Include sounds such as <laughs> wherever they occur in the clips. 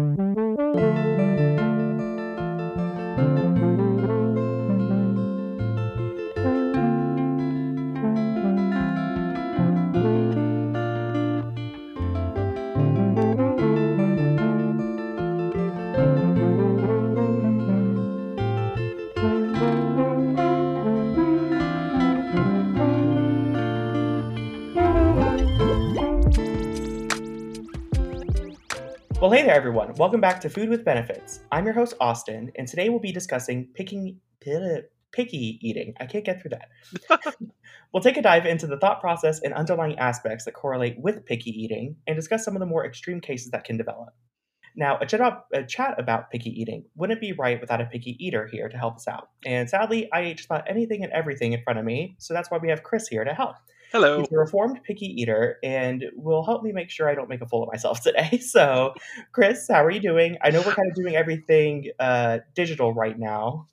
Well, hey there, everyone. Welcome back to Food with Benefits. I'm your host, Austin, and today we'll be discussing picking, picky eating. I can't get through that. <laughs> we'll take a dive into the thought process and underlying aspects that correlate with picky eating and discuss some of the more extreme cases that can develop. Now, a chat, about, a chat about picky eating wouldn't be right without a picky eater here to help us out. And sadly, I ate just about anything and everything in front of me, so that's why we have Chris here to help. Hello. He's a reformed picky eater and will help me make sure I don't make a fool of myself <laughs> today. So, Chris, how are you doing? I know we're kind of doing everything uh, digital right now.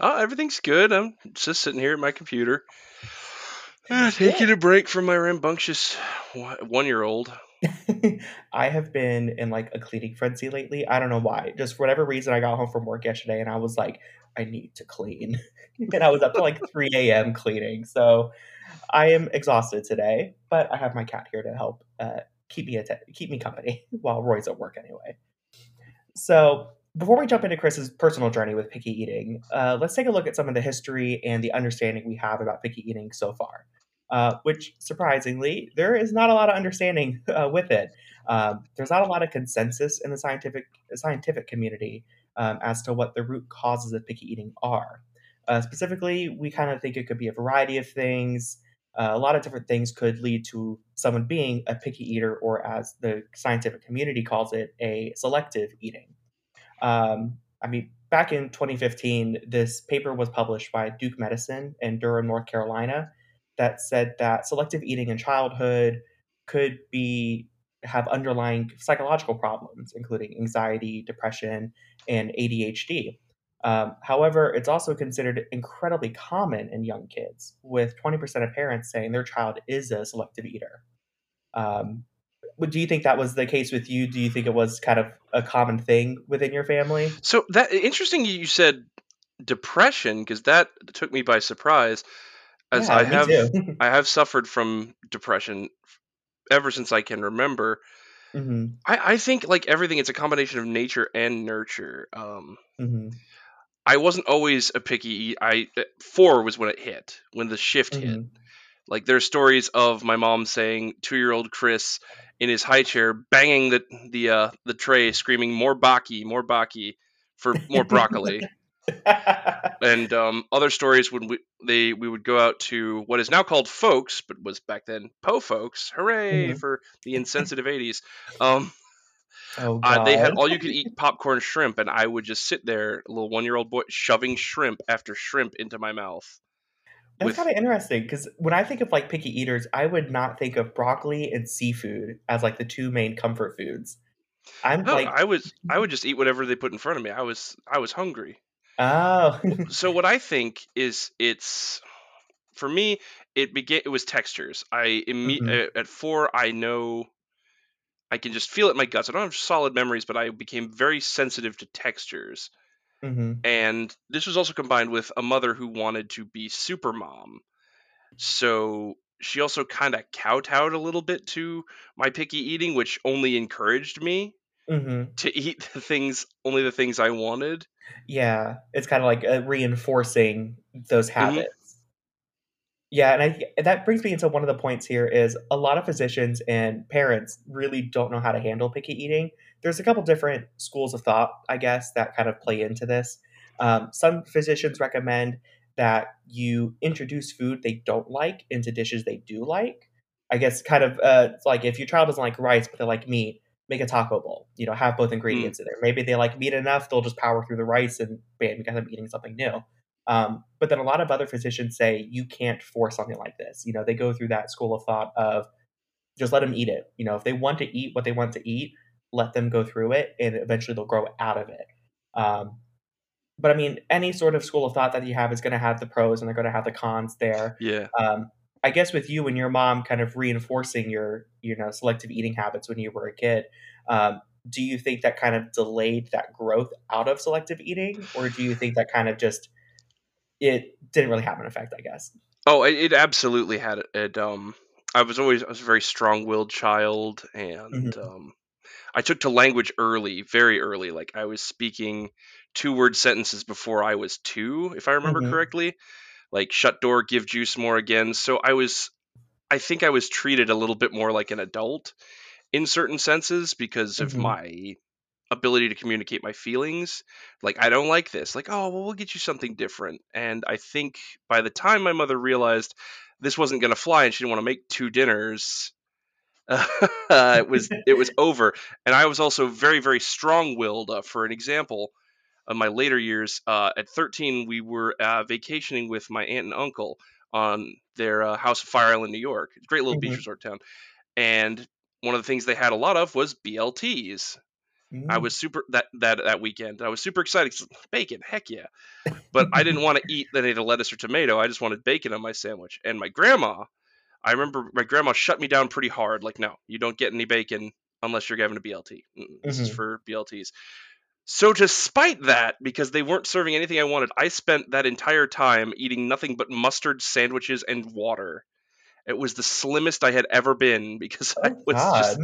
Oh, everything's good. I'm just sitting here at my computer, <sighs> uh, taking a break from my rambunctious one year old. <laughs> I have been in like a cleaning frenzy lately. I don't know why. Just for whatever reason, I got home from work yesterday and I was like, I need to clean. <laughs> and I was up to like 3 a.m. cleaning. So I am exhausted today, but I have my cat here to help uh, keep me att- keep me company <laughs> while Roy's at work anyway. So before we jump into Chris's personal journey with picky eating, uh, let's take a look at some of the history and the understanding we have about picky eating so far. Uh, which surprisingly, there is not a lot of understanding <laughs> uh, with it. Um, there's not a lot of consensus in the scientific scientific community um, as to what the root causes of picky eating are. Uh, specifically, we kind of think it could be a variety of things uh, a lot of different things could lead to someone being a picky eater, or as the scientific community calls it, a selective eating. Um, I mean, back in 2015, this paper was published by Duke Medicine in Durham, North Carolina, that said that selective eating in childhood could be have underlying psychological problems, including anxiety, depression, and ADHD. Um, however, it's also considered incredibly common in young kids, with 20% of parents saying their child is a selective eater. Um, do you think that was the case with you? Do you think it was kind of a common thing within your family? So that interesting. You said depression because that took me by surprise. As yeah, I have, I have suffered from depression ever since I can remember. Mm-hmm. I, I, think like everything, it's a combination of nature and nurture. Um, mm-hmm. I wasn't always a picky. I uh, four was when it hit, when the shift mm-hmm. hit. Like there's stories of my mom saying two year old Chris in his high chair banging the the uh, the tray, screaming more baki, more baki for more broccoli. <laughs> and um, other stories when we they we would go out to what is now called folks, but was back then po folks. Hooray mm-hmm. for the insensitive '80s. Um, Oh, uh, they had all you could eat popcorn shrimp, and I would just sit there, a little one year old boy, shoving shrimp after shrimp into my mouth. That's with... kind of interesting because when I think of like picky eaters, I would not think of broccoli and seafood as like the two main comfort foods. I'm no, like, I was, I would <laughs> just eat whatever they put in front of me. I was, I was hungry. Oh, <laughs> so what I think is it's for me. It began. It was textures. I imme- mm-hmm. at four. I know I can just feel it in my guts. I don't have solid memories, but I became very sensitive to textures. Mm-hmm. And this was also combined with a mother who wanted to be super mom. So she also kind of kowtowed a little bit to my picky eating, which only encouraged me mm-hmm. to <laughs> eat the things, only the things I wanted. Yeah, it's kind of like uh, reinforcing those mm-hmm. habits. Yeah, and I that brings me into one of the points here is a lot of physicians and parents really don't know how to handle picky eating. There's a couple different schools of thought, I guess, that kind of play into this. Um, some physicians recommend that you introduce food they don't like into dishes they do like. I guess kind of uh, like if your child doesn't like rice but they like meat, make a taco bowl. You know, have both mm. ingredients mm. in there. Maybe they like meat enough, they'll just power through the rice and bam, you got them eating something new. Um, but then a lot of other physicians say you can't force something like this. You know, they go through that school of thought of just let them eat it. You know, if they want to eat what they want to eat, let them go through it, and eventually they'll grow out of it. Um, but I mean, any sort of school of thought that you have is going to have the pros and they're going to have the cons there. Yeah. Um, I guess with you and your mom kind of reinforcing your, you know, selective eating habits when you were a kid, um, do you think that kind of delayed that growth out of selective eating, or do you think that kind of just it didn't really have an effect? I guess. Oh, it, it absolutely had it. Um, I was always I was a very strong-willed child, and mm-hmm. um, I took to language early, very early. Like I was speaking two-word sentences before I was two, if I remember mm-hmm. correctly. Like shut door, give juice more again. So I was, I think I was treated a little bit more like an adult in certain senses because mm-hmm. of my ability to communicate my feelings. Like, I don't like this. Like, oh, well, we'll get you something different. And I think by the time my mother realized this wasn't going to fly and she didn't want to make two dinners, <laughs> uh, it was it was <laughs> over. And I was also very very strong willed. Uh, for an example, of my later years, uh, at 13, we were uh, vacationing with my aunt and uncle on their uh, house of Fire Island, New York. Great little mm-hmm. beach resort town. And one of the things they had a lot of was BLTs. Mm. I was super that that that weekend. I was super excited. Bacon, heck yeah! But I didn't want to eat any lettuce or tomato. I just wanted bacon on my sandwich. And my grandma, I remember my grandma shut me down pretty hard. Like, no, you don't get any bacon unless you're having a BLT. This mm-hmm. is for BLTs. So to spite that, because they weren't serving anything I wanted, I spent that entire time eating nothing but mustard sandwiches and water. It was the slimmest I had ever been <laughs> because oh, I was God. just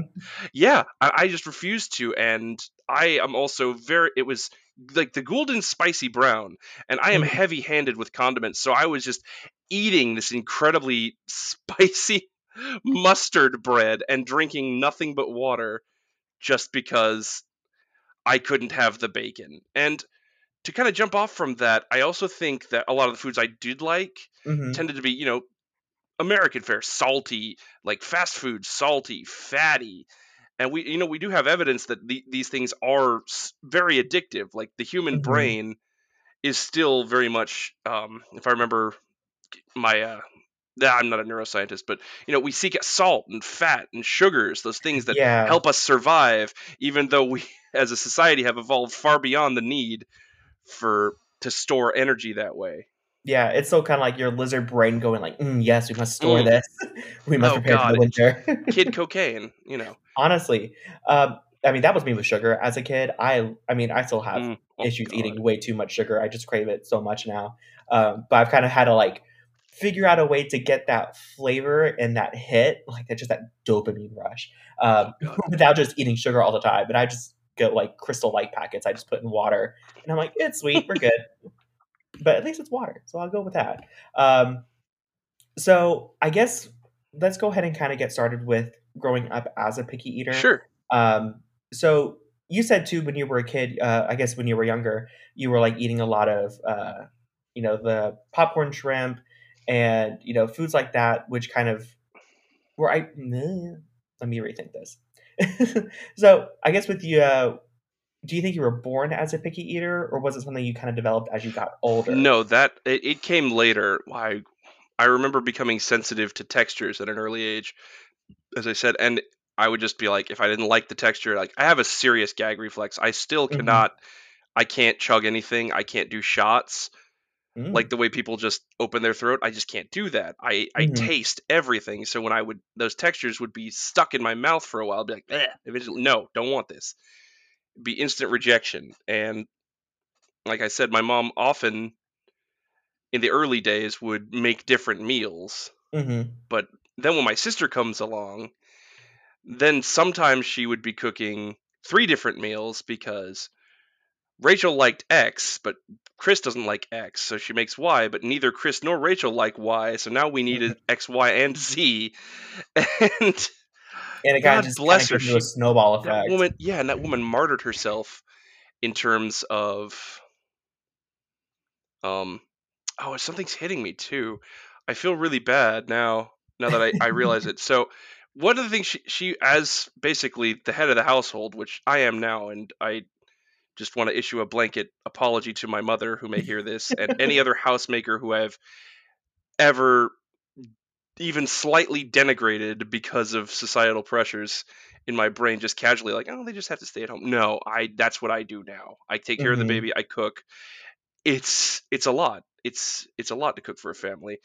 yeah, I, I, just refused to, and I am also very. It was like the golden spicy brown, and I am mm. heavy-handed with condiments, so I was just eating this incredibly spicy <laughs> mustard bread and drinking nothing but water, just because I couldn't have the bacon and to kind of jump off from that, I also think that a lot of the foods I did like mm-hmm. tended to be, you know, American fare, salty, like fast food, salty, fatty. And we, you know, we do have evidence that the, these things are very addictive. Like the human mm-hmm. brain is still very much, um, if I remember my, uh, I'm not a neuroscientist, but you know, we seek salt and fat and sugars, those things that yeah. help us survive, even though we, <laughs> as a society, have evolved far beyond the need for to store energy that way. Yeah, it's so kind of like your lizard brain going like, mm, "Yes, we must store mm. this. <laughs> we must oh, prepare God. for the winter." kid <laughs> cocaine, you know. Honestly, um, I mean that was me with sugar as a kid. I, I mean, I still have mm. oh, issues God. eating way too much sugar. I just crave it so much now. Um, but I've kind of had to like figure out a way to get that flavor and that hit, like that just that dopamine rush, um, oh, <laughs> without just eating sugar all the time. And I just get like crystal light packets. I just put in water, and I'm like, it's sweet, we're good but at least it's water, so I'll go with that. Um, so I guess let's go ahead and kind of get started with growing up as a picky eater. Sure. Um, so you said too when you were a kid, uh, I guess when you were younger, you were like eating a lot of, uh, you know, the popcorn shrimp and you know foods like that, which kind of were I. let me rethink this. <laughs> so I guess with you, uh, do you think you were born as a picky eater or was it something you kind of developed as you got older? No that it, it came later. I i remember becoming sensitive to textures at an early age as i said and i would just be like if i didn't like the texture like i have a serious gag reflex. I still mm-hmm. cannot i can't chug anything. I can't do shots. Mm. like the way people just open their throat i just can't do that. I i mm-hmm. taste everything. So when i would those textures would be stuck in my mouth for a while I'd be like eh, eventually no don't want this be instant rejection. And like I said, my mom often in the early days would make different meals. Mm-hmm. But then when my sister comes along, then sometimes she would be cooking three different meals because Rachel liked X, but Chris doesn't like X, so she makes Y, but neither Chris nor Rachel like Y, so now we needed <laughs> X, Y, and Z. <laughs> And and it God just bless her. She, a snowball effect. Woman, yeah, and that woman martyred herself in terms of, um, oh, something's hitting me too. I feel really bad now. Now that I, I realize it. So one of the things she, she, as basically the head of the household, which I am now, and I just want to issue a blanket apology to my mother who may hear this, and any other housemaker who I've ever even slightly denigrated because of societal pressures in my brain just casually like oh they just have to stay at home no i that's what i do now i take care mm-hmm. of the mm-hmm. baby i cook it's it's a lot it's it's a lot to cook for a family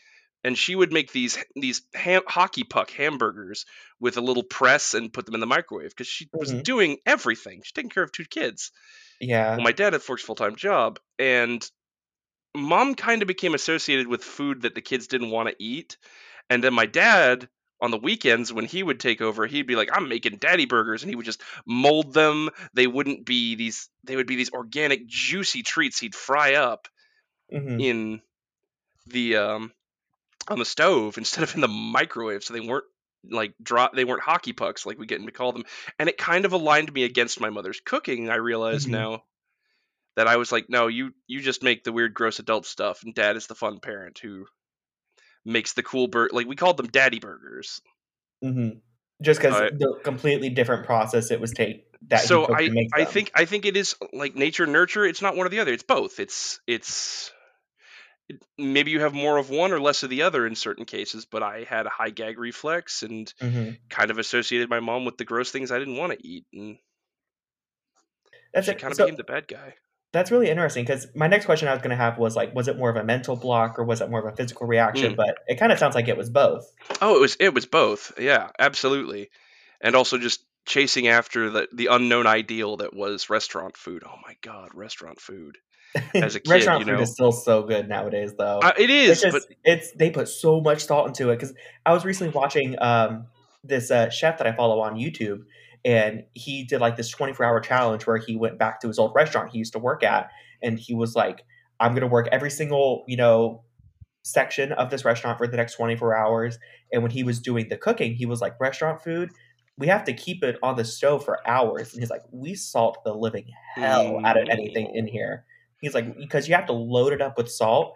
and she would make these these ham, hockey puck hamburgers with a little press and put them in the microwave because she mm-hmm. was doing everything. She's taking care of two kids. Yeah. Well, my dad had works full time job, and mom kind of became associated with food that the kids didn't want to eat, and then my dad on the weekends when he would take over he'd be like i'm making daddy burgers and he would just mold them they wouldn't be these they would be these organic juicy treats he'd fry up mm-hmm. in the um on the stove instead of in the microwave so they weren't like drop they weren't hockey pucks like we get to call them and it kind of aligned me against my mother's cooking i realize mm-hmm. now that i was like no you you just make the weird gross adult stuff and dad is the fun parent who makes the cool burger like we called them daddy burgers. Mm-hmm. just because uh, the completely different process it was take that so i i think i think it is like nature nurture it's not one or the other it's both. It's it's maybe you have more of one or less of the other in certain cases but i had a high gag reflex and mm-hmm. kind of associated my mom with the gross things i didn't want to eat and that's she kind of so, became the bad guy that's really interesting because my next question i was going to have was like was it more of a mental block or was it more of a physical reaction mm. but it kind of sounds like it was both oh it was it was both yeah absolutely and also just chasing after the the unknown ideal that was restaurant food oh my god restaurant food <laughs> as a kid. Restaurant you know? food is still so good nowadays, though. Uh, it is, it's, just, but it's they put so much thought into it. Because I was recently watching um, this uh, chef that I follow on YouTube, and he did like this 24 hour challenge where he went back to his old restaurant he used to work at, and he was like, "I'm going to work every single you know section of this restaurant for the next 24 hours." And when he was doing the cooking, he was like, "Restaurant food." we have to keep it on the stove for hours. And he's like, we salt the living hell out of anything in here. He's like, because you have to load it up with salt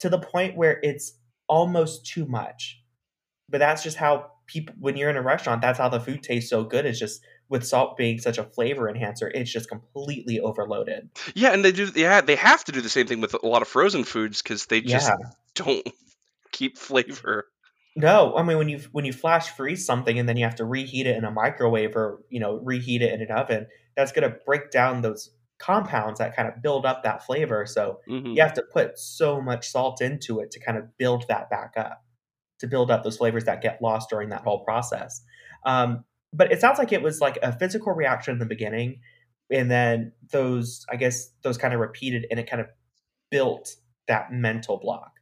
to the point where it's almost too much. But that's just how people, when you're in a restaurant, that's how the food tastes so good. It's just with salt being such a flavor enhancer, it's just completely overloaded. Yeah, and they do. Yeah, they have to do the same thing with a lot of frozen foods because they just yeah. don't <laughs> keep flavor. No, I mean when you when you flash freeze something and then you have to reheat it in a microwave or you know reheat it in an oven, that's going to break down those compounds that kind of build up that flavor. So mm-hmm. you have to put so much salt into it to kind of build that back up, to build up those flavors that get lost during that whole process. Um, but it sounds like it was like a physical reaction in the beginning, and then those, I guess, those kind of repeated, and it kind of built that mental block.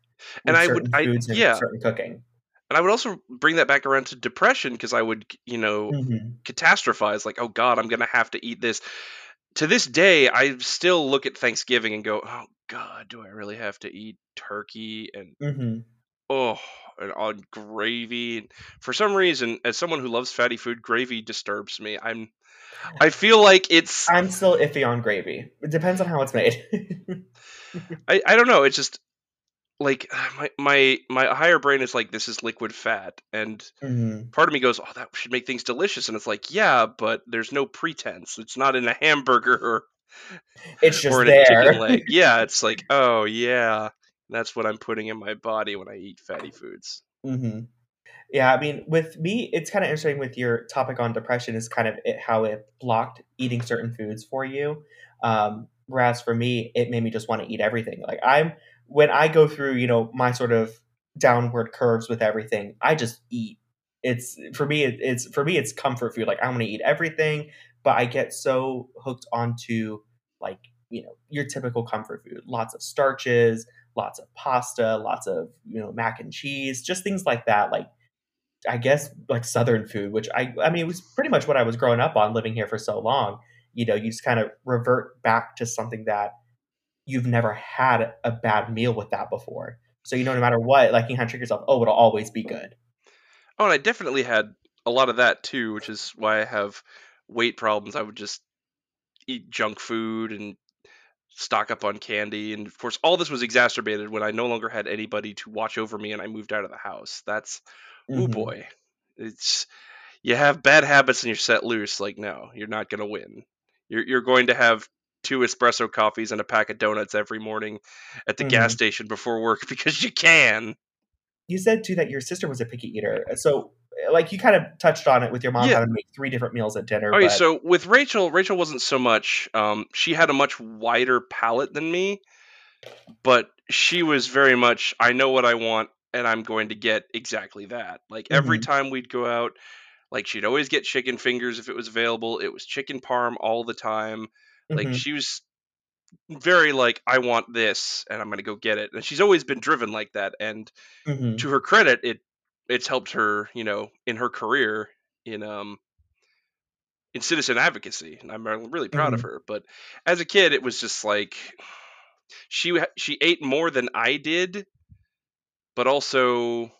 And I would, I, yeah, certain cooking. And I would also bring that back around to depression because I would, you know, mm-hmm. catastrophize like, oh God, I'm going to have to eat this to this day, I still look at Thanksgiving and go, "Oh God, do I really have to eat turkey and mm-hmm. Oh, and on gravy?" And for some reason, as someone who loves fatty food, gravy disturbs me. I'm, I feel like it's. I'm still iffy on gravy. It depends on how it's made. <laughs> I I don't know. It's just like <sighs> my my my higher brain is like this is liquid fat and mm-hmm. part of me goes oh that should make things delicious and it's like yeah but there's no pretense it's not in a hamburger <laughs> or it's just or in there. a chicken leg yeah it's like <laughs> oh yeah that's what i'm putting in my body when i eat fatty foods mm-hmm. yeah i mean with me it's kind of interesting with your topic on depression is kind of it, how it blocked eating certain foods for you um, whereas for me it made me just want to eat everything like i'm when I go through, you know, my sort of downward curves with everything, I just eat. It's for me. It, it's for me. It's comfort food. Like I'm going to eat everything, but I get so hooked onto like you know your typical comfort food. Lots of starches, lots of pasta, lots of you know mac and cheese, just things like that. Like I guess like southern food, which I I mean it was pretty much what I was growing up on, living here for so long. You know, you just kind of revert back to something that you've never had a bad meal with that before. So you know, no matter what, like you kind of trick yourself, oh, it'll always be good. Oh, and I definitely had a lot of that too, which is why I have weight problems. I would just eat junk food and stock up on candy, and of course, all this was exacerbated when I no longer had anybody to watch over me, and I moved out of the house. That's mm-hmm. oh boy, it's you have bad habits and you're set loose. Like no, you're not going to win. You're you're going to have two espresso coffees and a pack of donuts every morning at the mm-hmm. gas station before work <laughs> because you can. You said too that your sister was a picky eater. So like you kind of touched on it with your mom yeah. having to make three different meals at dinner. Okay, but... so with Rachel, Rachel wasn't so much. Um, she had a much wider palate than me, but she was very much. I know what I want. and I'm going to get exactly that. Like mm-hmm. every time we'd go out, like she'd always get chicken fingers if it was available. It was chicken parm all the time. Like mm-hmm. she was very like I want this and I'm going to go get it. And she's always been driven like that and mm-hmm. to her credit it it's helped her, you know, in her career in um in citizen advocacy and I'm really proud mm-hmm. of her. But as a kid it was just like she she ate more than I did but also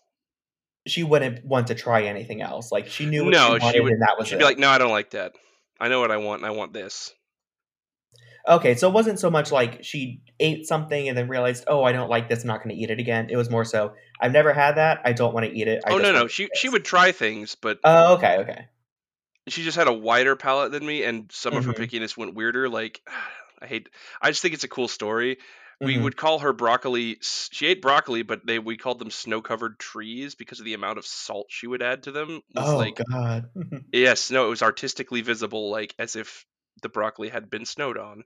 she wouldn't want to try anything else. Like she knew no, she, would, and that was she'd it. be like, no, I don't like that. I know what I want, and I want this. Okay, so it wasn't so much like she ate something and then realized, oh, I don't like this, I'm not going to eat it again. It was more so, I've never had that, I don't want to eat it. I oh no, no, she she would try things, but oh, okay, okay. She just had a wider palate than me, and some mm-hmm. of her mm-hmm. pickiness went weirder. Like, <sighs> I hate. I just think it's a cool story we mm-hmm. would call her broccoli. She ate broccoli, but they we called them snow covered trees because of the amount of salt she would add to them. oh like, God! <laughs> yes, no, it was artistically visible, like as if the broccoli had been snowed on.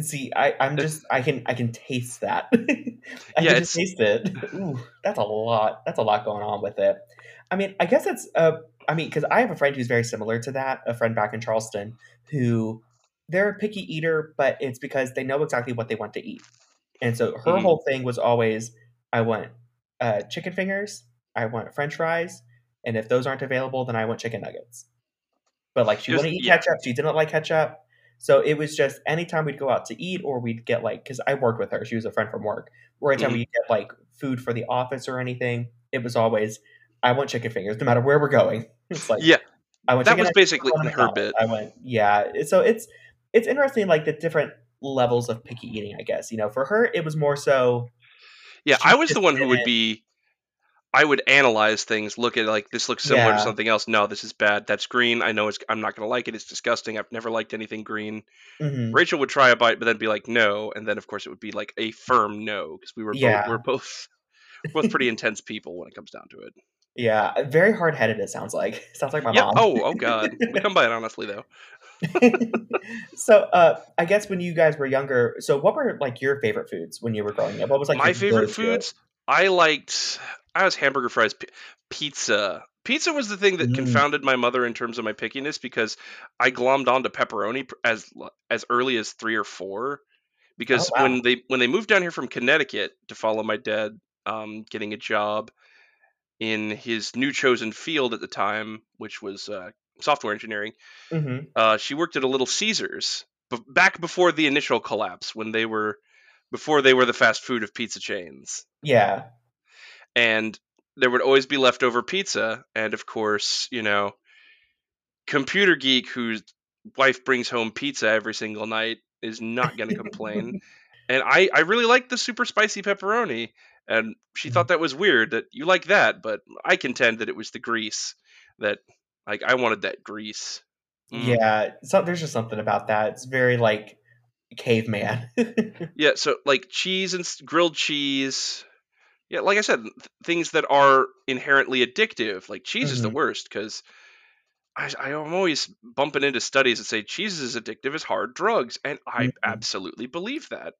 See, I, I'm just I can I can taste that. <laughs> I yeah, can just taste it. Ooh, that's a lot. That's a lot going on with it. I mean, I guess it's uh, I mean, because I have a friend who's very similar to that. A friend back in Charleston who they're a picky eater, but it's because they know exactly what they want to eat. And so her mm. whole thing was always, I want uh, chicken fingers, I want French fries, and if those aren't available, then I want chicken nuggets. But like she wouldn't eat yeah. ketchup, she didn't like ketchup. So it was just anytime we'd go out to eat or we'd get like because I worked with her, she was a friend from work. Or anytime mm. we'd get like food for the office or anything, it was always I want chicken fingers, no matter where we're going. <laughs> It's like yeah, I went. That was basically her bit. I went, yeah. So it's it's interesting, like the different levels of picky eating. I guess you know, for her, it was more so. Yeah, I was the one who would be. I would analyze things, look at like this looks similar yeah. to something else. No, this is bad. That's green. I know it's. I'm not going to like it. It's disgusting. I've never liked anything green. Mm-hmm. Rachel would try a bite, but then be like, no, and then of course it would be like a firm no because we were yeah. both, we're both both pretty intense people when it comes down to it. Yeah, very hard headed. It sounds like. <laughs> sounds like my yep. mom. Oh, oh God. We <laughs> come by it honestly though. <laughs> so uh, I guess when you guys were younger, so what were like your favorite foods when you were growing up? What was like my favorite foods? I liked I was hamburger fries, p- pizza. Pizza was the thing that mm. confounded my mother in terms of my pickiness because I glommed onto pepperoni as as early as three or four. Because oh, wow. when they when they moved down here from Connecticut to follow my dad um, getting a job in his new chosen field at the time, which was uh, software engineering. Mm-hmm. Uh, she worked at a Little Caesars b- back before the initial collapse, when they were before they were the fast food of pizza chains. Yeah, and there would always be leftover pizza, and of course, you know, computer geek whose wife brings home pizza every single night is not going to complain. <laughs> and I, I really like the super spicy pepperoni. And she mm-hmm. thought that was weird that you like that, but I contend that it was the grease that like I wanted that grease. Mm. Yeah, so there's just something about that. It's very like caveman. <laughs> yeah, so like cheese and grilled cheese. Yeah, like I said, th- things that are inherently addictive. Like cheese mm-hmm. is the mm-hmm. worst because I, I'm always bumping into studies that say cheese is addictive as hard drugs, and I mm-hmm. absolutely believe that.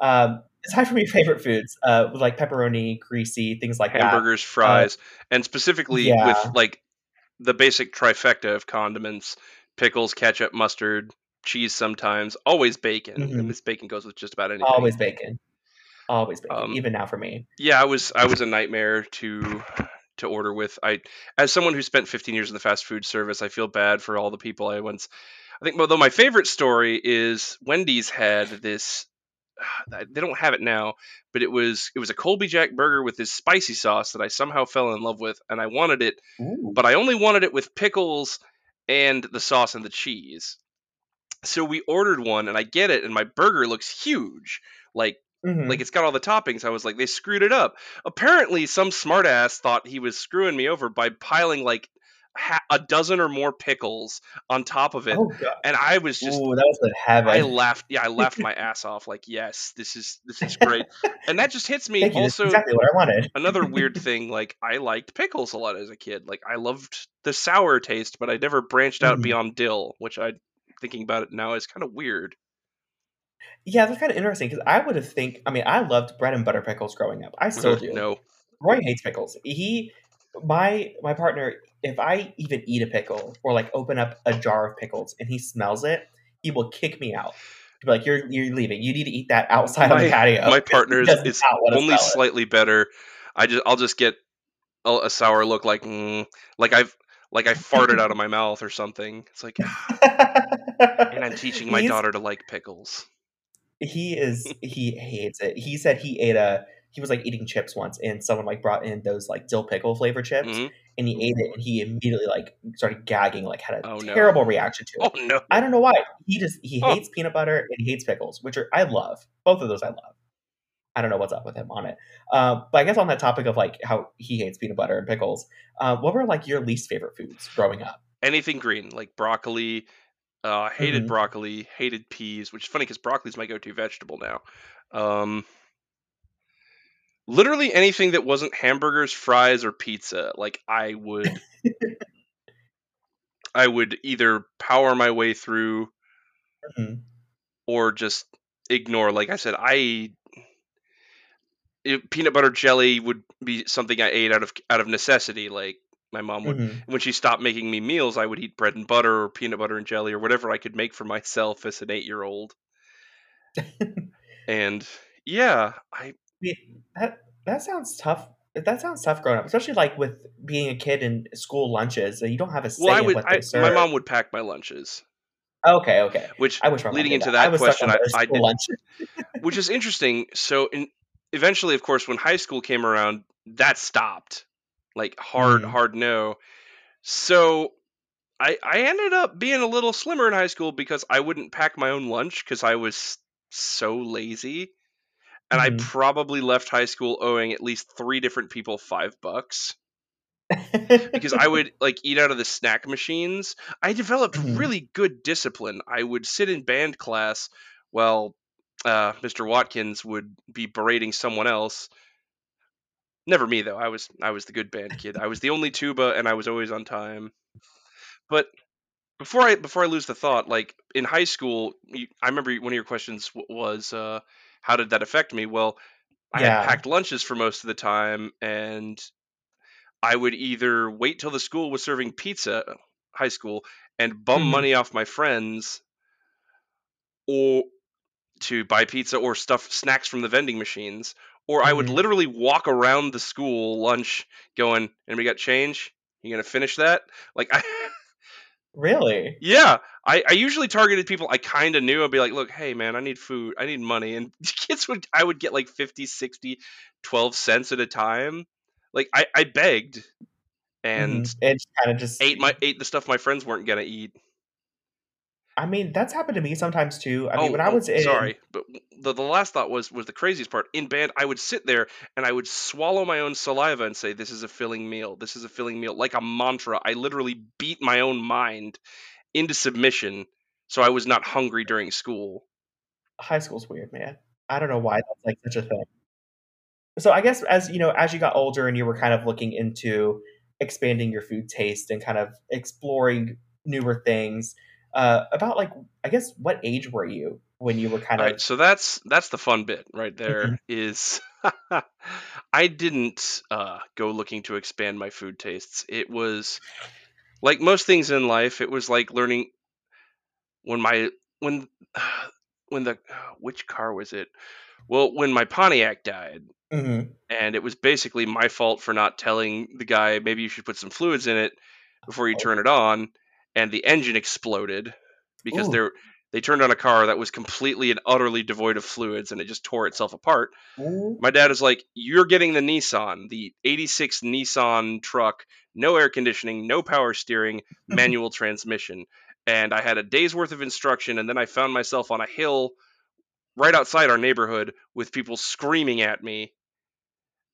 Um, aside from your favorite foods, uh, like pepperoni, greasy, things like hamburgers, that, fries, uh, and specifically yeah. with like the basic trifecta of condiments: pickles, ketchup, mustard, cheese. Sometimes, always bacon. Mm-hmm. This bacon goes with just about anything. Always bacon. Always bacon. Um, even now for me. Yeah, I was I was a nightmare to to order with. I as someone who spent 15 years in the fast food service, I feel bad for all the people I once. I think, although my favorite story is Wendy's had this <sighs> they don't have it now, but it was it was a Colby Jack burger with this spicy sauce that I somehow fell in love with, and I wanted it, Ooh. but I only wanted it with pickles and the sauce and the cheese. So we ordered one, and I get it, and my burger looks huge, like Mm-hmm. Like it's got all the toppings. I was like, they screwed it up. Apparently, some smartass thought he was screwing me over by piling like ha- a dozen or more pickles on top of it, oh, and I was just Ooh, that was the heaven. I laughed. Yeah, I laughed my <laughs> ass off. Like, yes, this is this is great, and that just hits me. also, exactly what I wanted. another <laughs> weird thing, like I liked pickles a lot as a kid. Like I loved the sour taste, but I never branched out mm-hmm. beyond dill, which I thinking about it now is kind of weird. Yeah, that's kinda interesting because I would have think I mean, I loved bread and butter pickles growing up. I still <laughs> do. No. Roy hates pickles. He my my partner, if I even eat a pickle or, like, open up a jar of pickles and he smells it, he will kick me out. He'll be like, "You're you're leaving. You need to eat that outside on the My patio." my <laughs> partner is does is not wanna only smell it. slightly better. I just I'll just get a a sour look like, "Mm," like I've like I farted out of <laughs> my mouth or something. It's like, and I'm teaching my He's daughter to like pickles. He is he hates it. He said he ate a he was, like, eating chips once, and someone, like, brought in those, like, dill pickle flavored chips, Mhm. and he ate it, and he immediately, like, started gagging, like, had a Oh, no. terrible reaction to it. Oh, no. I don't know why. He just he Oh. hates peanut butter and he hates pickles, which are I love. Both of those I love. I don't know what's up with him on it. Uh, but I guess on that topic of, like, how he hates peanut butter and pickles, uh, what were, like, your least favorite foods growing up? Anything green, like broccoli, uh, hated Mhm. broccoli, hated peas, which is funny 'cause broccoli's my go-to vegetable now. Um literally anything that wasn't hamburgers, fries, or pizza, like, I would <laughs> I would either power my way through Mhm. or just ignore. Like I said, I eh, peanut butter jelly would be something I ate out of out of necessity, like, my mom would Mhm. when she stopped making me meals, I would eat bread and butter or peanut butter and jelly or whatever I could make for myself as an eight-year-old. <laughs> And, yeah, I that that sounds tough. That sounds tough growing up, especially, like, with being a kid in school lunches, you don't have a say Well, I in would what I serve. my mom would pack my lunches. Okay, okay. Which, I wish leading into that. That question, I I did which is interesting. So, in eventually, of course, when high school came around, that stopped. Like, hard Mhm. hard no. So, I I ended up being a little slimmer in high school because I wouldn't pack my own lunch because I was so lazy. And I Mhm. probably left high school owing at least 3 different people 5 bucks. Because I <laughs> would, like, eat out of the snack machines. I developed Mhm. really good discipline. I would sit in band class while, uh, Mr. Watkins would be berating someone else. Never me, though. I was I was the good band kid. I was the only tuba, and I was always on time. But before I before I lose the thought, like, in high school, you I remember one of your questions w was, uh, how did that affect me? Well, I had Yeah. packed lunches for most of the time, and I would either wait till the school was serving pizza high school and bum Mhm. money off my friends or to buy pizza or stuff snacks from the vending machines, or I would Mhm. literally walk around the school lunch going, "Anybody got change? You gonna finish that?" Like, I <laughs> Really? Yeah, I I usually targeted people I kinda knew. I'd be like, "Look, hey, man, I need food. I need money." And <laughs> kids would I would get, like, 50, 60, 12 cents at a time. Like, I I begged and Mhm. It's kinda just ate my ate the stuff my friends weren't gonna eat. I mean, that's happened to me sometimes too. I mean, Oh when I oh, was in sorry, but the the last thought was was the craziest part. In band, I would sit there and I would swallow my own saliva and say, "This is a filling meal. This is a filling meal." Like a mantra. I literally beat my own mind into submission so I was not hungry during school. High school's weird, man. I don't know why that's, like, such a thing. So, I guess as, you know, as you got older and you were kind of looking into expanding your food taste and kind of exploring newer things, uh, about, like, I guess, what age were you when you were kind of so that's that's the fun bit right there Mhm. <laughs> I didn't, uh, go looking to expand my food tastes. It was like most things in life, it was like learning when my when <sighs> when the <sighs> which car was it? Well, when my Pontiac died, Mhm. and it was basically my fault for not telling the guy, "Maybe you should put some fluids in it before you Oh. turn it on," and the engine exploded because Ooh. they're they turned on a car that was completely and utterly devoid of fluids, and it just tore itself apart. Ooh. My dad is like, "You're getting the Nissan, the '86 Nissan truck, no air conditioning, no power steering, <laughs> manual transmission." And I had a day's worth of instruction, and then I found myself on a hill right outside our neighborhood with people screaming at me.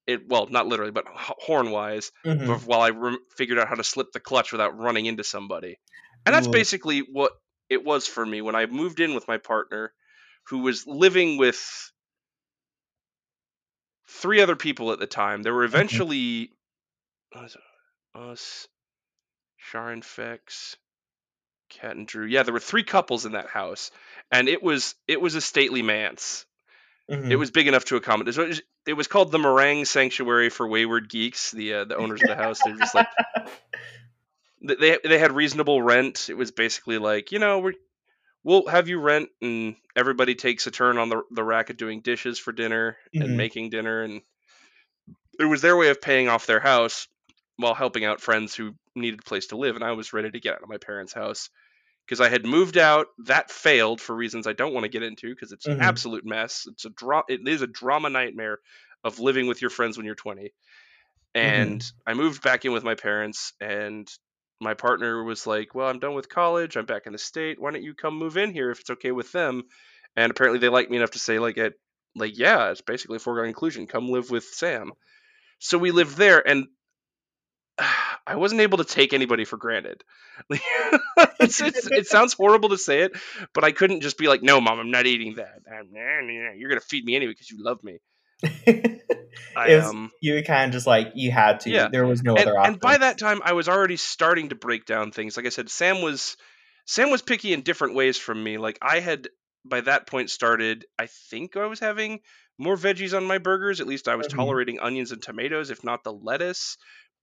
It well, not literally, but horn-wise, bef Mhm. while I rem figured out how to slip the clutch without running into somebody. And that's basically what it was for me when I moved in with my partner, who was living with 3 other people at the time. There were eventually? Us, sharon Fex Cat and Drew. Yeah, there were three couples in that house, and it was it was a stately manse. Mm-hmm. It was big enough to accommodate. It was, it was called the Meringue Sanctuary for Wayward Geeks. The uh, the owners of the house, they're just like <laughs> they they had reasonable rent. It was basically like you know we we'll have you rent, and everybody takes a turn on the the rack of doing dishes for dinner mm-hmm. and making dinner, and it was their way of paying off their house while helping out friends who needed a place to live. And I was ready to get out of my parents' house because I had moved out. That failed for reasons I don't want to get into because it's mm-hmm. an absolute mess. It's a dra- It is a drama nightmare of living with your friends when you're 20. And mm-hmm. I moved back in with my parents, and my partner was like, "Well, I'm done with college. I'm back in the state. Why don't you come move in here if it's okay with them?" And apparently, they like me enough to say, like, it, like, yeah, it's basically a foregone conclusion. Come live with Sam. So we lived there, and I wasn't able to take anybody for granted. <laughs> <laughs> it's, it's, it sounds horrible to say it, but I couldn't just be like, "No, mom, I'm not eating that. You're gonna feed me anyway because you love me." <laughs> I, was, um, you kind of just like you had to. Yeah. There was no and, other option. And by that time, I was already starting to break down things. Like I said, Sam was Sam was picky in different ways from me. Like I had by that point started. I think I was having more veggies on my burgers. At least I was mm-hmm. tolerating onions and tomatoes, if not the lettuce.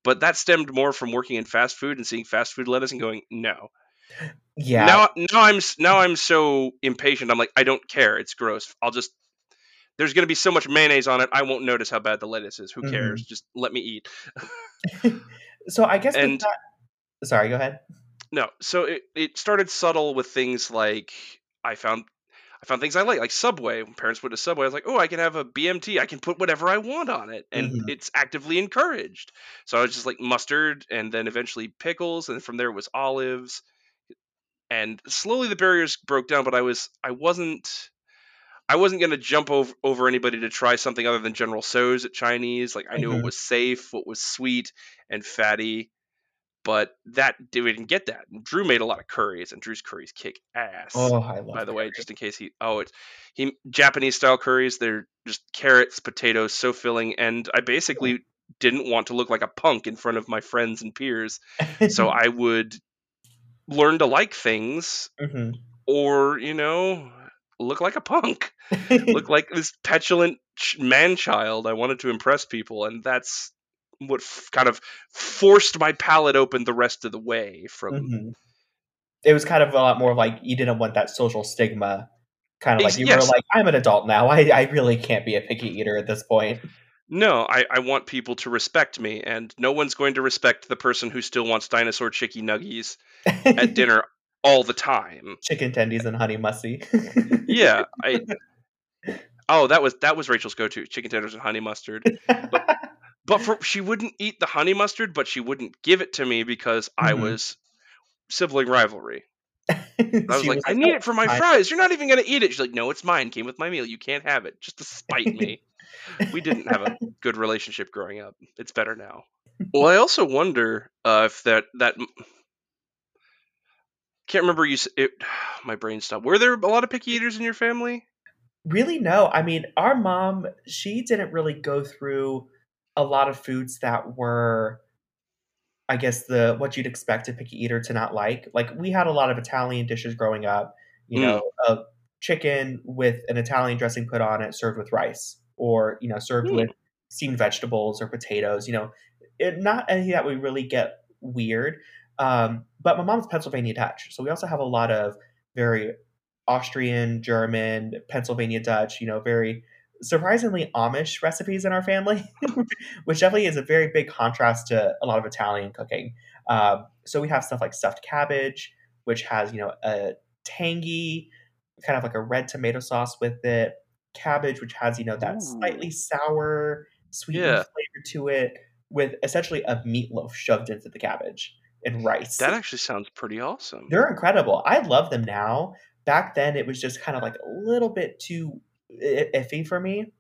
But that stemmed more from working in fast food and seeing fast food lettuce and going, no. Yeah. Now, now I'm now I'm so impatient. I'm like, I don't care. It's gross. I'll just there's going to be so much mayonnaise on it. I won't notice how bad the lettuce is. Who mm-hmm. cares? Just let me eat. <laughs> so I guess and sorry, go ahead. No, so it, it started subtle with things like I found I found things I like, like Subway. When parents put a Subway, I was like, oh, I can have a BMT. I can put whatever I want on it, and mm-hmm. it's actively encouraged. So I was just like mustard, and then eventually pickles, and from there it was olives, and slowly the barriers broke down. But I was I wasn't I wasn't going to jump over, over anybody to try something other than General Tso's at Chinese. Like I knew mm-hmm. it was safe, what was sweet and fatty, but that we didn't get that. Drew made a lot of curries, and Drew's curries kick ass. Oh, I love. By the curry. way, just in case he, oh, it's he Japanese style curries. They're just carrots, potatoes, so filling, and I basically didn't want to look like a punk in front of my friends and peers, so <laughs> I would learn to like things. Mm-hmm or you know look like a punk, <laughs> look like this petulant man child. I wanted to impress people, and that's what f- kind of forced my palate open the rest of the way. From mm-hmm. it was kind of a lot more like you didn't want that social stigma. Kind of like you yes. were like, I'm an adult now. I, I really can't be a picky eater at this point. No, I, I want people to respect me, and no one's going to respect the person who still wants dinosaur chicky nuggies at <laughs> dinner all the time. Chicken tendies and honey musty. yeah, I. <laughs> Oh, that was that was Rachel's go-to: chicken tenders and honey mustard. But, but for, she wouldn't eat the honey mustard, but she wouldn't give it to me because mm-hmm. I was sibling rivalry. <laughs> I was like, was I need it for my fries. You're not even gonna eat it. She's like, No, it's mine. Came with my meal. You can't have it. Just to spite me. we didn't have a <laughs> good relationship growing up. It's better now. Well, I also wonder uh, if that that can't remember you. It, <sighs> my brain stopped. Were there a lot of picky eaters in your family? Really, no. I mean, our mom, she didn't really go through a lot of foods that were, I guess, the what you'd expect a picky eater to not like. Like we had a lot of Italian dishes growing up. You mm. know, a chicken with an Italian dressing put on it, served with rice, or you know, served mm. with steamed vegetables or potatoes. You know, it, not anything that we really get weird. Um, but my mom's Pennsylvania Dutch, so we also have a lot of very Austrian, German, Pennsylvania Dutch, you know, very surprisingly Amish recipes in our family, <laughs> which definitely is a very big contrast to a lot of Italian cooking. Um, so we have stuff like stuffed cabbage, which has you know a tangy, kind of like a red tomato sauce with it. Cabbage, which has you know that Ooh. slightly sour, sweet yeah. flavor to it, with essentially a meatloaf shoved into the cabbage and rice. That actually sounds pretty awesome. They're incredible. I love them now. Back then, it was just kind of like a little bit too iffy for me.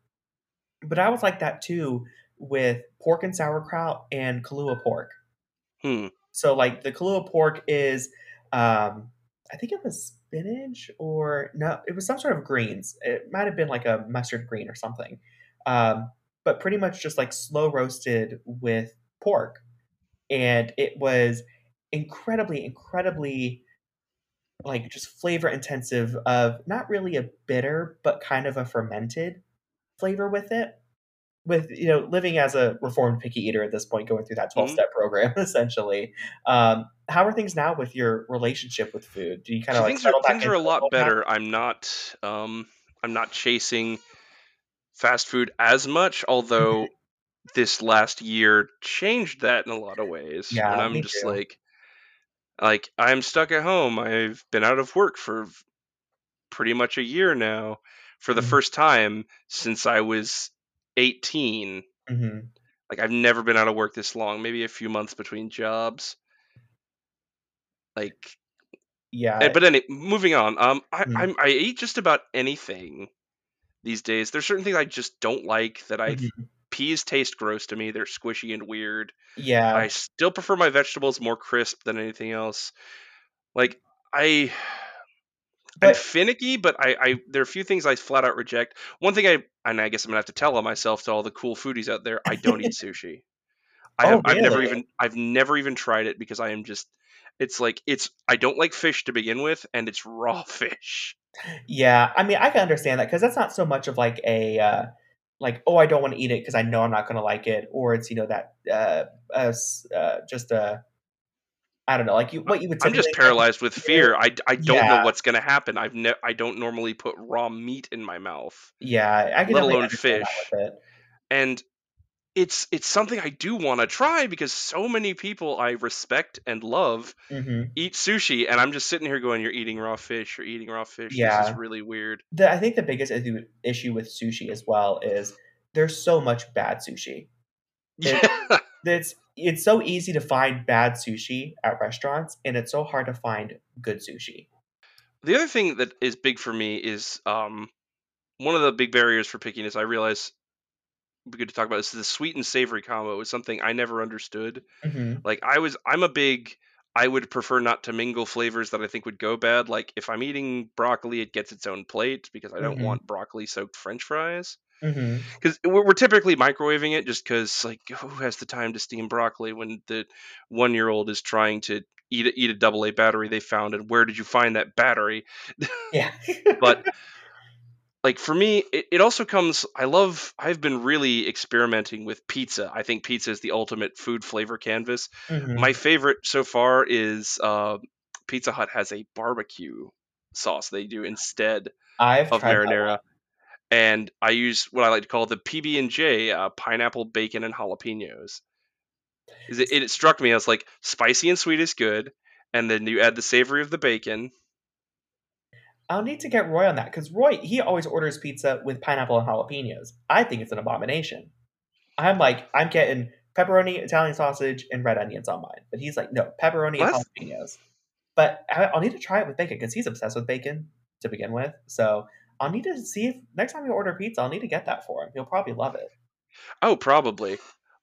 But I was like that too with pork and sauerkraut and Kahlua pork. Hmm. So, like, the Kahlua pork is, um, I think it was spinach or no, it was some sort of greens. It might have been like a mustard green or something. Um, but pretty much just like slow roasted with pork. And it was incredibly, incredibly like just flavor intensive of not really a bitter, but kind of a fermented flavor with it. With you know, living as a reformed picky eater at this point, going through that twelve step mm-hmm. program, <laughs> essentially. Um, how are things now with your relationship with food? Do you kind of like things are, things are a lot better. Now? I'm not um, I'm not chasing fast food as much, <laughs> although mm-hmm. this last year changed that in a lot of ways. Yeah, and I'm just too. like like I'm stuck at home. I've been out of work for pretty much a year now for the mm-hmm. first time since I was 18. Mm-hmm. Like I've never been out of work this long. Maybe a few months between jobs. Like yeah. But anyway, moving on. Um, I mm-hmm. i eat just about anything these days. There's certain things I just don't like that I mm-hmm. Peas taste gross to me. They're squishy and weird. Yeah. I still prefer my vegetables more crisp than anything else. Like I but, I'm finicky, but I, I there are a few things I flat out reject. One thing I and I guess I'm gonna have to tell myself to all the cool foodies out there, I don't eat <laughs> sushi. I have, oh, really? I've never even I've never even tried it because I am just it's like it's I don't like fish to begin with, and it's raw <laughs> fish. Yeah, I mean I can understand that because that's not so much of like a uh, like oh I don't want to eat it because I know I'm not going to like it, or it's you know that uh, uh, uh just a I don't know, like you what you would. I'm just paralyzed with fear. I, I don't yeah. know what's going to happen. I've ne- I don't normally put raw meat in my mouth. Yeah, I can let alone fish. And it's it's something I do want to try because so many people I respect and love mm-hmm. eat sushi, and I'm just sitting here going, "You're eating raw fish. You're eating raw fish. Yeah. This is really weird." The, I think the biggest issue with sushi as well is there's so much bad sushi. <laughs> Yeah. it's it's so easy to find bad sushi at restaurants, and it's so hard to find good sushi. The other thing that is big for me is um, one of the big barriers for pickiness. I realize we good to talk about this. The sweet and savory combo is something I never understood. Mm-hmm. Like I was, I'm a big. I would prefer not to mingle flavors that I think would go bad. Like if I'm eating broccoli, it gets its own plate because I don't mm-hmm. want broccoli soaked French fries. Because mm-hmm. we're, we're, typically microwaving it just because, like, who has the time to steam broccoli when the one year old is trying to eat a, eat a double A battery they found? And where did you find that battery? Yeah. <laughs> but, like, for me, it, it also comes, I love, I've been really experimenting with pizza. I think pizza is the ultimate food flavor canvas. Mm-hmm. My favorite so far is uh, Pizza Hut has a barbecue sauce they do instead I've of marinara and I use what I like to call the PB and J uh, pineapple, bacon, and jalapenos. It, it struck me as like spicy and sweet is good, and then you add the savory of the bacon. I'll need to get Roy on that because Roy he always orders pizza with pineapple and jalapenos. I think it's an abomination. I'm like I'm getting pepperoni, Italian sausage, and red onions on mine, but he's like no pepperoni what? and jalapenos. But I'll need to try it with bacon because he's obsessed with bacon to begin with. So I'll need to see if next time you order pizza, I'll need to get that for him. He'll probably love it. Oh, probably.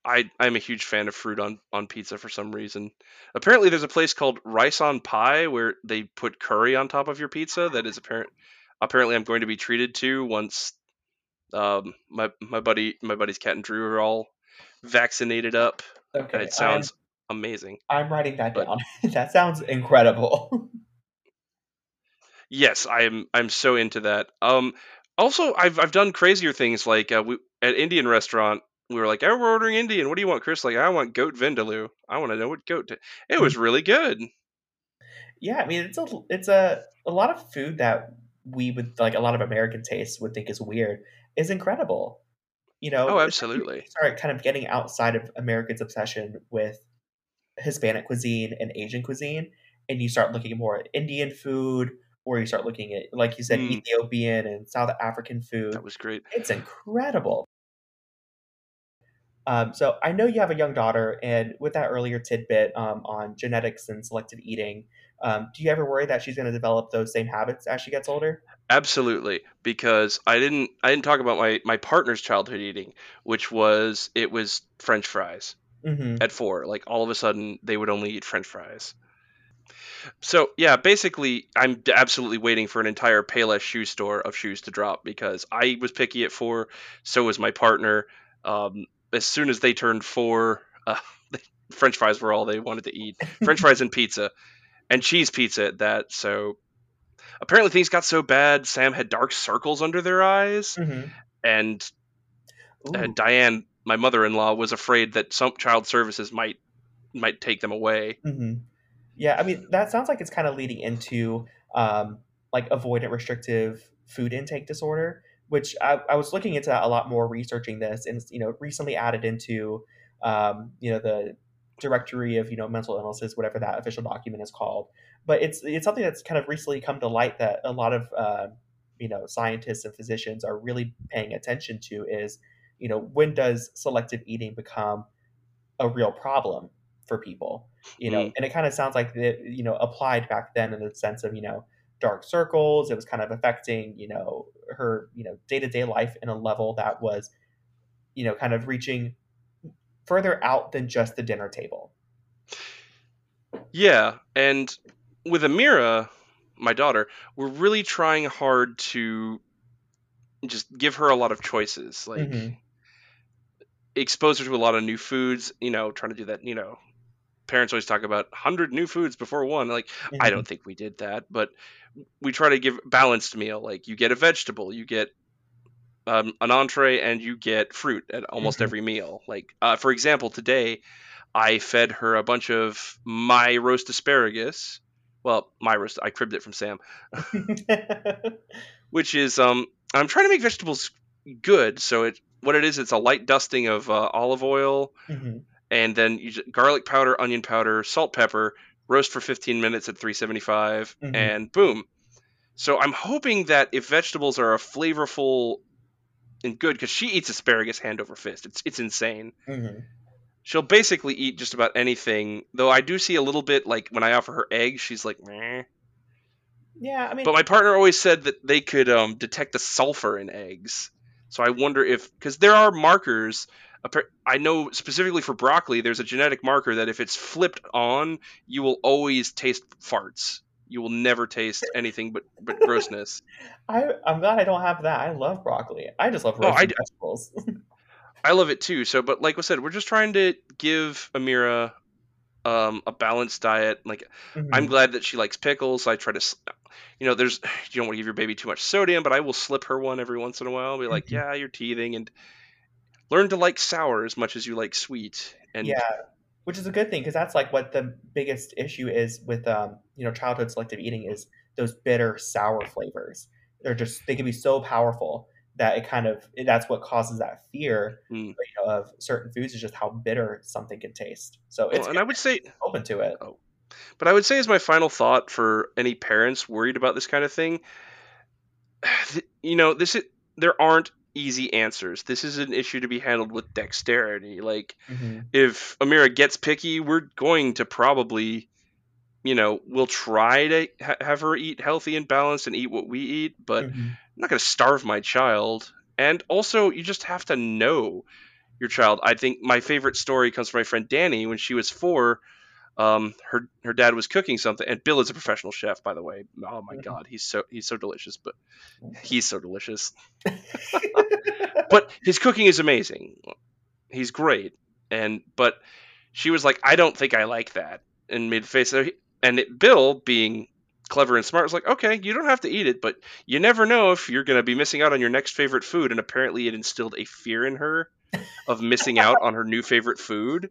I I'm a huge fan of fruit on on pizza for some reason. Apparently, there's a place called Rice on Pie where they put curry on top of your pizza. That is apparent. Apparently, I'm going to be treated to once um, my my buddy my buddy's cat and Drew are all vaccinated up. Okay, and it sounds I'm, amazing. I'm writing that but, down. <laughs> that sounds incredible. <laughs> Yes, I'm I'm so into that. Um, also, I've I've done crazier things like uh, we at Indian restaurant. We were like, "Oh, we're ordering Indian. What do you want, Chris?" Like, I want goat vindaloo. I want to know what goat. T-. It was really good. Yeah, I mean, it's a it's a a lot of food that we would like. A lot of American tastes would think is weird is incredible. You know, oh, absolutely. Start kind of getting outside of Americans' obsession with Hispanic cuisine and Asian cuisine, and you start looking more at Indian food or you start looking at, like you said, mm. Ethiopian and South African food. That was great. It's incredible. Um, so I know you have a young daughter, and with that earlier tidbit um, on genetics and selective eating, um, do you ever worry that she's going to develop those same habits as she gets older? Absolutely, because I didn't I didn't talk about my my partner's childhood eating, which was it was French fries mm-hmm. at four. Like all of a sudden, they would only eat French fries. So yeah, basically, I'm absolutely waiting for an entire Payless shoe store of shoes to drop because I was picky at four, so was my partner. Um, as soon as they turned four, uh, <laughs> French fries were all they wanted to eat. French fries and pizza, and cheese pizza at that. So apparently things got so bad. Sam had dark circles under their eyes, mm-hmm. and uh, Diane, my mother-in-law, was afraid that some child services might might take them away. Mm-hmm. Yeah, I mean that sounds like it's kind of leading into um, like avoidant restrictive food intake disorder, which I, I, was looking into a lot more researching this, and you know recently added into um, you know the directory of you know mental illnesses, whatever that official document is called. But it's it's something that's kind of recently come to light that a lot of uh, you know scientists and physicians are really paying attention to is you know when does selective eating become a real problem for people you know mm. and it kind of sounds like it you know applied back then in the sense of you know dark circles it was kind of affecting you know her you know day-to-day life in a level that was you know kind of reaching further out than just the dinner table yeah and with amira my daughter we're really trying hard to just give her a lot of choices like mm-hmm. expose her to a lot of new foods you know trying to do that you know parents always talk about 100 new foods before one like mm-hmm. i don't think we did that but we try to give balanced meal like you get a vegetable you get um, an entree and you get fruit at almost mm-hmm. every meal like uh, for example today i fed her a bunch of my roast asparagus well my roast i cribbed it from sam <laughs> which is um i'm trying to make vegetables good so it what it is it's a light dusting of uh, olive oil mm-hmm and then you just, garlic powder, onion powder, salt, pepper, roast for 15 minutes at 375, mm-hmm. and boom. So I'm hoping that if vegetables are a flavorful and good, because she eats asparagus hand over fist, it's it's insane. Mm-hmm. She'll basically eat just about anything. Though I do see a little bit like when I offer her eggs, she's like, Meh. Yeah, I mean, but my partner always said that they could um, detect the sulfur in eggs. So I wonder if because there are markers I know specifically for broccoli, there's a genetic marker that if it's flipped on, you will always taste farts. You will never taste <laughs> anything but, but grossness. I, I'm glad I don't have that. I love broccoli. I just love roasted oh, I, vegetables. <laughs> I love it too. So, but like I said, we're just trying to give Amira um, a balanced diet. Like, mm-hmm. I'm glad that she likes pickles. I try to, you know, there's <sighs> you don't want to give your baby too much sodium, but I will slip her one every once in a while. Be like, mm-hmm. yeah, you're teething, and learn to like sour as much as you like sweet. And yeah, which is a good thing because that's like what the biggest issue is with um, you know childhood selective eating is those bitter sour flavors. They're just they can be so powerful that it kind of that's what causes that fear mm. you know, of certain foods is just how bitter something can taste. So it's well, and I would say open to it. Oh. But I would say as my final thought for any parents worried about this kind of thing, <sighs> you know, this is, there aren't easy answers. This is an issue to be handled with dexterity. Like, mm-hmm. if Amira gets picky, we're going to probably, you know, we'll try to ha- have her eat healthy and balanced and eat what we eat, but mm-hmm. I'm not going to starve my child. And also, you just have to know your child. I think my favorite story comes from my friend Danny when she was four um, her her dad was cooking something, and Bill is a professional chef, by the way. Oh my mm-hmm. god, he's so he's so delicious, but he's so delicious. <laughs> but his cooking is amazing. He's great, and but she was like, I don't think I like that, and made face. And it, Bill, being clever and smart, was like, okay, you don't have to eat it, but you never know if you're going to be missing out on your next favorite food. And apparently, it instilled a fear in her of missing out on her new favorite food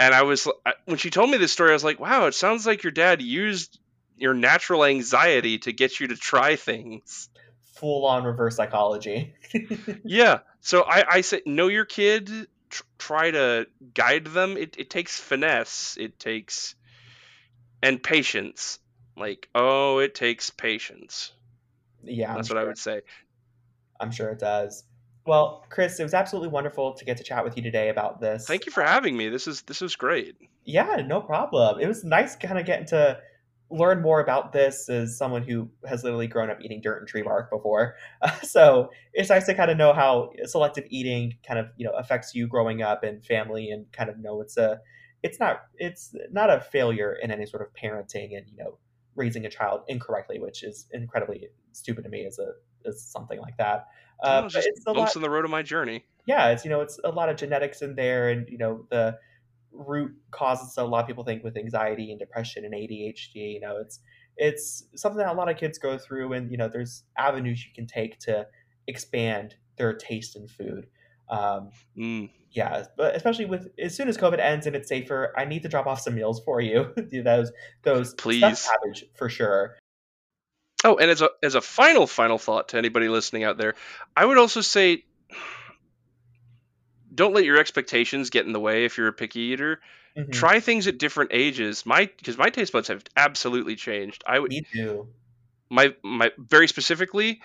and I was when she told me this story, I was like, "Wow, it sounds like your dad used your natural anxiety to get you to try things." Full on reverse psychology. <laughs> yeah. So I, I said, know your kid. Tr- try to guide them. It, it takes finesse. It takes and patience. Like, oh, it takes patience. Yeah, that's I'm what sure. I would say. I'm sure it does. Well, Chris, it was absolutely wonderful to get to chat with you today about this. Thank you for having me. This is this is great. Yeah, no problem. It was nice kind of getting to learn more about this as someone who has literally grown up eating dirt and tree bark before. Uh, <laughs> so it's nice to kind of know how selective eating kind of you know affects you growing up and family, and kind of know it's a it's not it's not a failure in any sort of parenting and you know raising a child incorrectly, which is incredibly stupid to me as a as something like that. Uh, it's bumps lot, in the road of my journey. Yeah, it's you know it's a lot of genetics in there, and you know the root causes a lot of people think with anxiety and depression and ADHD. You know, it's it's something that a lot of kids go through, and you know, there's avenues you can take to expand their taste in food. Um, mm. Yeah, but especially with as soon as COVID ends and it's safer, I need to drop off some meals for you. <laughs> those those please cabbage for sure. Oh, and as a as a final final thought to anybody listening out there, I would also say don't let your expectations get in the way if you're a picky eater. Mm-hmm. Try things at different ages. My because my taste buds have absolutely changed. I would Me too. My my very specifically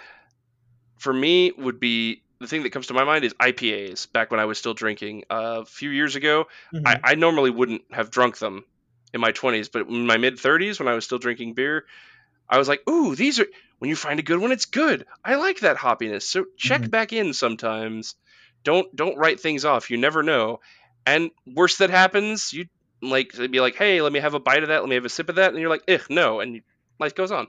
for me would be the thing that comes to my mind is IPAs. Back when I was still drinking uh, a few years ago, mm-hmm. I, I normally wouldn't have drunk them in my 20s, but in my mid 30s when I was still drinking beer, I was like, "Ooh, these are when you find a good one, it's good. I like that hoppiness." So check mm-hmm. back in sometimes. Don't don't write things off. You never know. And worst that happens, you like be like, "Hey, let me have a bite of that. Let me have a sip of that," and you're like, "Ugh, no," and life goes on.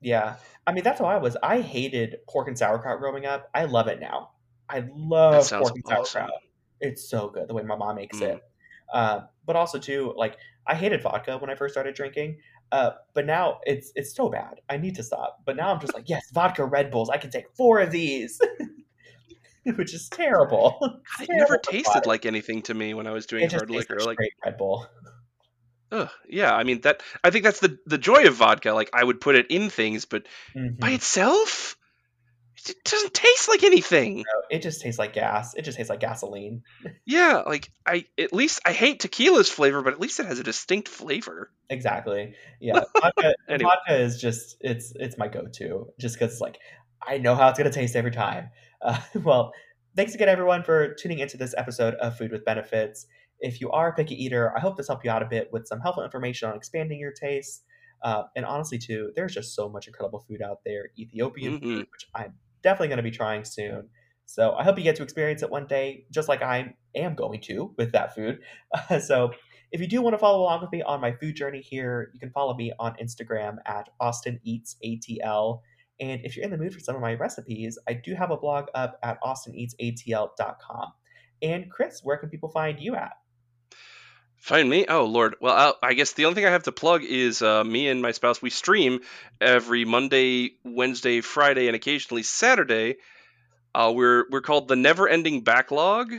Yeah, I mean that's how I was. I hated pork and sauerkraut growing up. I love it now. I love pork and awesome. sauerkraut. It's so good the way my mom makes mm. it. Uh, but also too, like I hated vodka when I first started drinking. Uh, but now it's it's so bad. I need to stop. But now I'm just like, yes, vodka Red Bulls. I can take four of these, <laughs> which is terrible. It terrible never tasted like anything to me when I was doing it hard liquor. Like Red Bull. Ugh, yeah, I mean that. I think that's the the joy of vodka. Like I would put it in things, but mm-hmm. by itself, it doesn't taste like anything. No, it just tastes like gas. It just tastes like gasoline. <laughs> yeah, like I at least I hate tequila's flavor, but at least it has a distinct flavor. Exactly. Yeah, <laughs> vodka, anyway. vodka is just it's it's my go-to just because like I know how it's gonna taste every time. <laughs> Uh, well, thanks again everyone for tuning into this episode of Food with Benefits. If you are a picky eater, I hope this helped you out a bit with some helpful information on expanding your taste. Uh, and honestly, too, there's just so much incredible food out there. Ethiopian mm-hmm. food, which I'm definitely going to be trying soon. So I hope you get to experience it one day, just like I am going to with that food. Uh, <laughs> so if you do want to follow along with me on my food journey here, you can follow me on Instagram at Austin Eats ATL. And if you're in the mood for some of my recipes, I do have a blog up at austineatsatl.com. And Chris, where can people find you at? Find me? Oh Lord. Well, I'll, i guess the only thing I have to plug is uh, me and my spouse. We stream every Monday, Wednesday, Friday, and occasionally Saturday. Uh, we're we're called the Never Ending Backlog,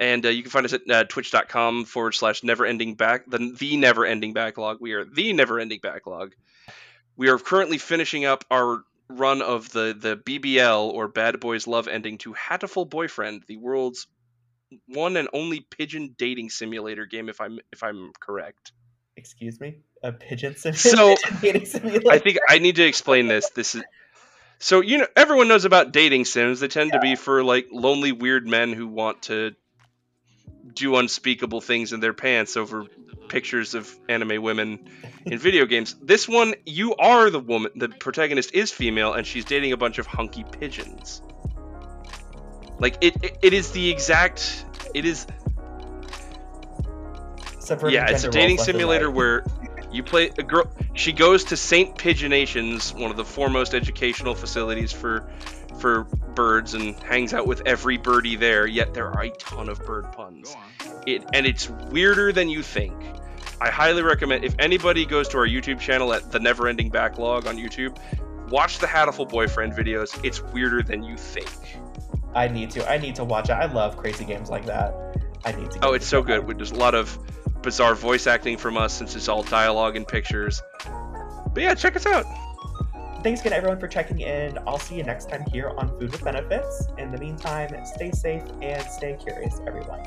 and uh, you can find us at uh, twitch.com forward slash Never Ending Back the the Never Ending Backlog. We are the Never Ending Backlog. We are currently finishing up our run of the the BBL or Bad Boys Love Ending to Hatoful Boyfriend, the world's one and only pigeon dating simulator game, if I'm if I'm correct. Excuse me, a pigeon <laughs> simulator. So <laughs> dating simulator? I think I need to explain this. This is so you know everyone knows about dating sims. They tend yeah. to be for like lonely weird men who want to do unspeakable things in their pants over pictures of anime women in video <laughs> games. This one, you are the woman. The protagonist is female, and she's dating a bunch of hunky pigeons. Like it, it, it is the exact. It is. Yeah, it's a dating simulator where you play a girl. She goes to Saint Pigeonations, one of the foremost educational facilities for for birds, and hangs out with every birdie there. Yet there are a ton of bird puns. It and it's weirder than you think. I highly recommend if anybody goes to our YouTube channel at the Never Ending Backlog on YouTube, watch the Hatoful Boyfriend videos. It's weirder than you think. I need to. I need to watch it. I love crazy games like that. I need to. Oh, it's so good. There's a lot of bizarre voice acting from us since it's all dialogue and pictures. But yeah, check us out. Thanks again, everyone, for checking in. I'll see you next time here on Food with Benefits. In the meantime, stay safe and stay curious, everyone.